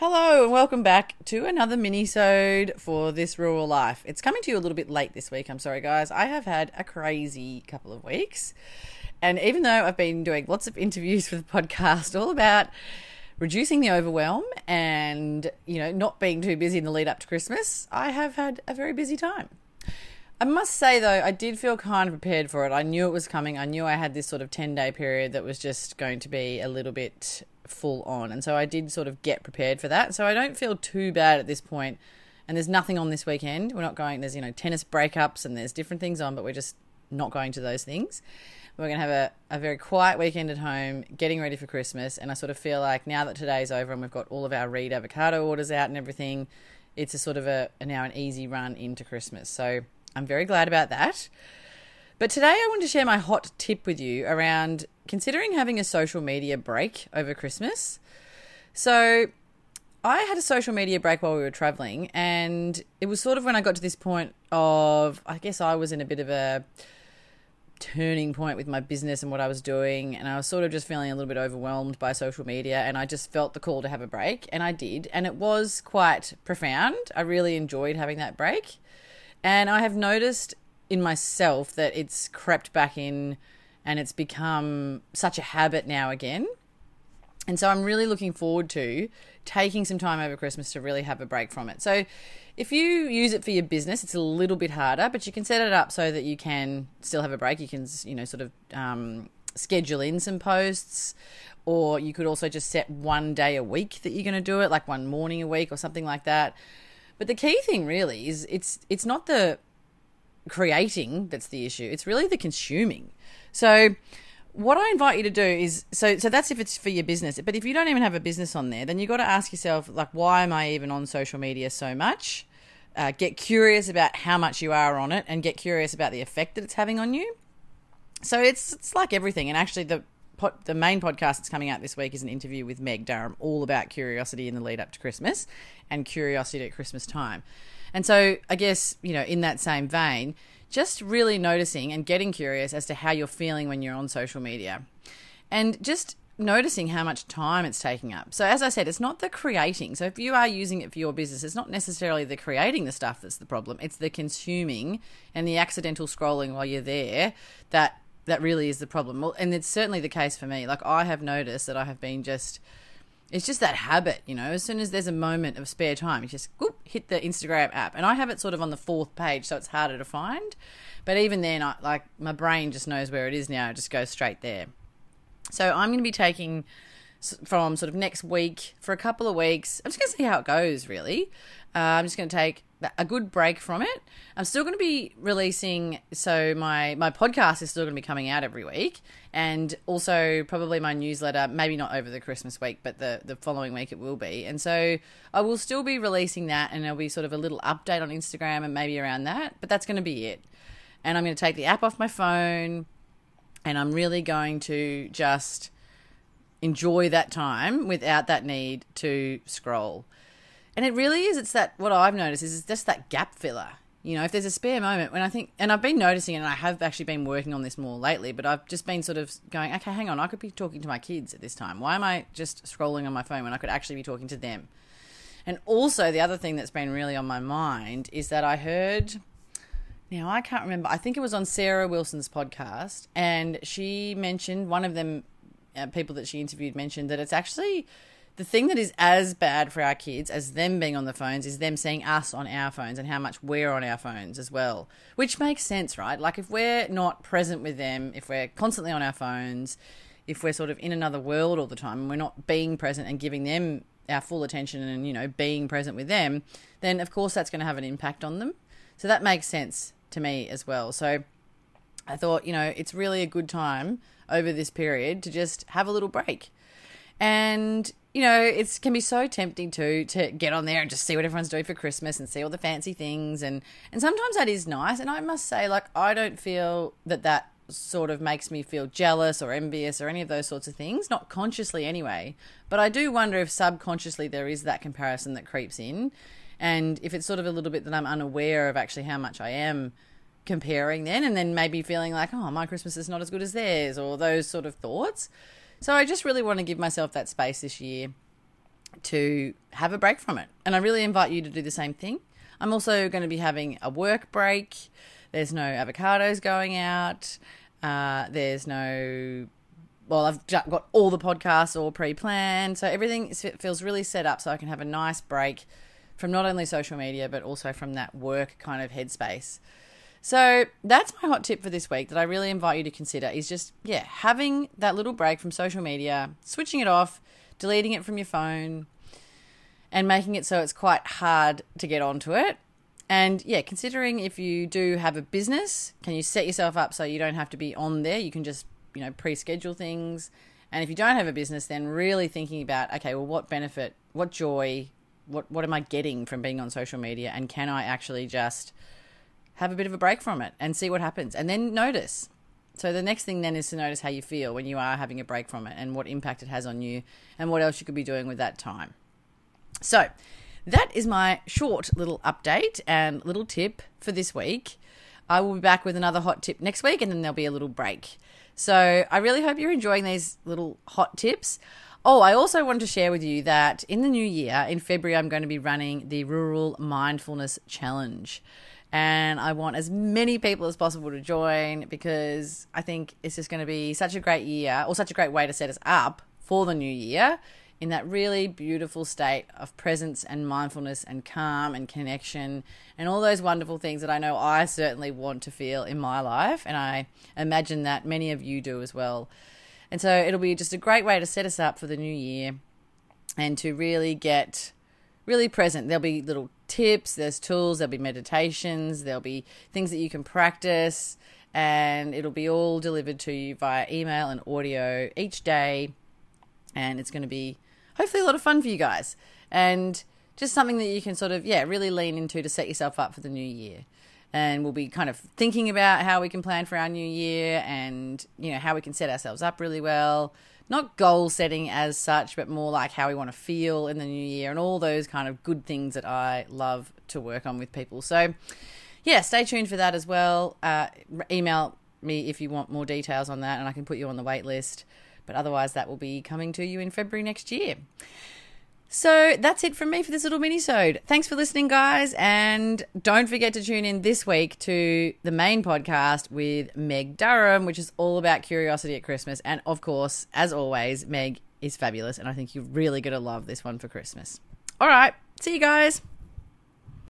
Hello and welcome back to another mini-sode for this rural life. It's coming to you a little bit late this week. I'm sorry, guys. I have had a crazy couple of weeks, and even though I've been doing lots of interviews for the podcast, all about reducing the overwhelm and you know not being too busy in the lead up to Christmas, I have had a very busy time. I must say though, I did feel kind of prepared for it. I knew it was coming. I knew I had this sort of 10 day period that was just going to be a little bit full on. And so I did sort of get prepared for that. So I don't feel too bad at this point. And there's nothing on this weekend. We're not going, there's, you know, tennis breakups and there's different things on, but we're just not going to those things. We're going to have a, a very quiet weekend at home, getting ready for Christmas. And I sort of feel like now that today's over and we've got all of our Reed avocado orders out and everything, it's a sort of a, a now an easy run into Christmas. So I'm very glad about that. But today I want to share my hot tip with you around considering having a social media break over Christmas. So, I had a social media break while we were traveling, and it was sort of when I got to this point of, I guess I was in a bit of a turning point with my business and what I was doing, and I was sort of just feeling a little bit overwhelmed by social media, and I just felt the call to have a break, and I did, and it was quite profound. I really enjoyed having that break, and I have noticed in myself that it's crept back in and it's become such a habit now again. And so I'm really looking forward to taking some time over Christmas to really have a break from it. So if you use it for your business, it's a little bit harder, but you can set it up so that you can still have a break. You can, you know, sort of um, schedule in some posts, or you could also just set one day a week that you're going to do it, like one morning a week or something like that. But the key thing really is it's it's not the creating that's the issue. It's really the consuming. So what I invite you to do is so so that's if it's for your business. But if you don't even have a business on there, then you got to ask yourself like why am I even on social media so much? Uh, get curious about how much you are on it and get curious about the effect that it's having on you. So it's it's like everything and actually the the main podcast that's coming out this week is an interview with Meg Durham all about curiosity in the lead up to Christmas and curiosity at Christmas time. And so I guess, you know, in that same vein, just really noticing and getting curious as to how you're feeling when you're on social media. And just noticing how much time it's taking up. So as I said, it's not the creating. So if you are using it for your business, it's not necessarily the creating the stuff that's the problem. It's the consuming and the accidental scrolling while you're there that that really is the problem. And it's certainly the case for me. Like I have noticed that I have been just it's just that habit, you know. As soon as there's a moment of spare time, you just whoop, hit the Instagram app, and I have it sort of on the fourth page, so it's harder to find. But even then, I, like my brain just knows where it is now; it just goes straight there. So I'm going to be taking from sort of next week for a couple of weeks. I'm just going to see how it goes. Really, uh, I'm just going to take a good break from it. I'm still going to be releasing, so my my podcast is still going to be coming out every week, and also probably my newsletter. Maybe not over the Christmas week, but the the following week it will be. And so I will still be releasing that, and there'll be sort of a little update on Instagram and maybe around that. But that's going to be it. And I'm going to take the app off my phone, and I'm really going to just enjoy that time without that need to scroll. And it really is. It's that what I've noticed is it's just that gap filler. You know, if there's a spare moment when I think, and I've been noticing, and I have actually been working on this more lately, but I've just been sort of going, okay, hang on, I could be talking to my kids at this time. Why am I just scrolling on my phone when I could actually be talking to them? And also, the other thing that's been really on my mind is that I heard, now I can't remember, I think it was on Sarah Wilson's podcast, and she mentioned, one of them, Uh, people that she interviewed mentioned that it's actually the thing that is as bad for our kids as them being on the phones is them seeing us on our phones and how much we're on our phones as well. Which makes sense, right? Like if we're not present with them, if we're constantly on our phones, if we're sort of in another world all the time and we're not being present and giving them our full attention and, you know, being present with them, then of course that's going to have an impact on them. So that makes sense to me as well. So I thought, you know, it's really a good time over this period to just have a little break. And you know, it can be so tempting to to get on there and just see what everyone's doing for Christmas and see all the fancy things and and sometimes that is nice. And I must say, like, I don't feel that that sort of makes me feel jealous or envious or any of those sorts of things, not consciously anyway. But I do wonder if subconsciously there is that comparison that creeps in, and if it's sort of a little bit that I'm unaware of actually how much I am comparing then, and then maybe feeling like, oh, my Christmas is not as good as theirs, or those sort of thoughts. So I just really want to give myself that space this year to have a break from it. And I really invite you to do the same thing. I'm also going to be having a work break. There's no avocados going out. Uh, there's no. Well, I've got all the podcasts all pre planned. So everything feels really set up so I can have a nice break from not only social media, but also from that work kind of headspace. So that's my hot tip for this week that I really invite you to consider is just, yeah, having that little break from social media, switching it off, deleting it from your phone, and making it so it's quite hard to get onto it. And yeah, considering if you do have a business, can you set yourself up so you don't have to be on there? You can just, you know, pre schedule things. And if you don't have a business, then really thinking about, okay, well, what benefit, what joy, what, what am I getting from being on social media? And can I actually just have a bit of a break from it and see what happens? And then notice. So the next thing then is to notice how you feel when you are having a break from it and what impact it has on you and what else you could be doing with that time. So, that is my short little update and little tip for this week. I will be back with another hot tip next week and then there'll be a little break. So, I really hope you're enjoying these little hot tips. Oh, I also wanted to share with you that in the new year, in February, I'm going to be running the Rural Mindfulness Challenge. And I want as many people as possible to join because I think it's just going to be such a great year or such a great way to set us up for the new year in that really beautiful state of presence and mindfulness and calm and connection and all those wonderful things that I know I certainly want to feel in my life. And I imagine that many of you do as well. And so it'll be just a great way to set us up for the new year and to really get really present. There'll be little tips, there's tools, there'll be meditations, there'll be things that you can practice, and it'll be all delivered to you via email and audio each day. And it's going to be hopefully a lot of fun for you guys. And just something that you can sort of, yeah, really lean into to set yourself up for the new year. And we'll be kind of thinking about how we can plan for our new year and, you know, how we can set ourselves up really well. Not goal setting as such, but more like how we want to feel in the new year and all those kind of good things that I love to work on with people. So, yeah, stay tuned for that as well. Uh, email me if you want more details on that, and I can put you on the wait list. But otherwise, that will be coming to you in February next year. So that's it from me for this little mini-sode. Thanks for listening, guys. And don't forget to tune in this week to the main podcast with Meg Durham, which is all about curiosity at Christmas. And of course, as always, Meg is fabulous. And I think you're really going to love this one for Christmas. All right. See you guys.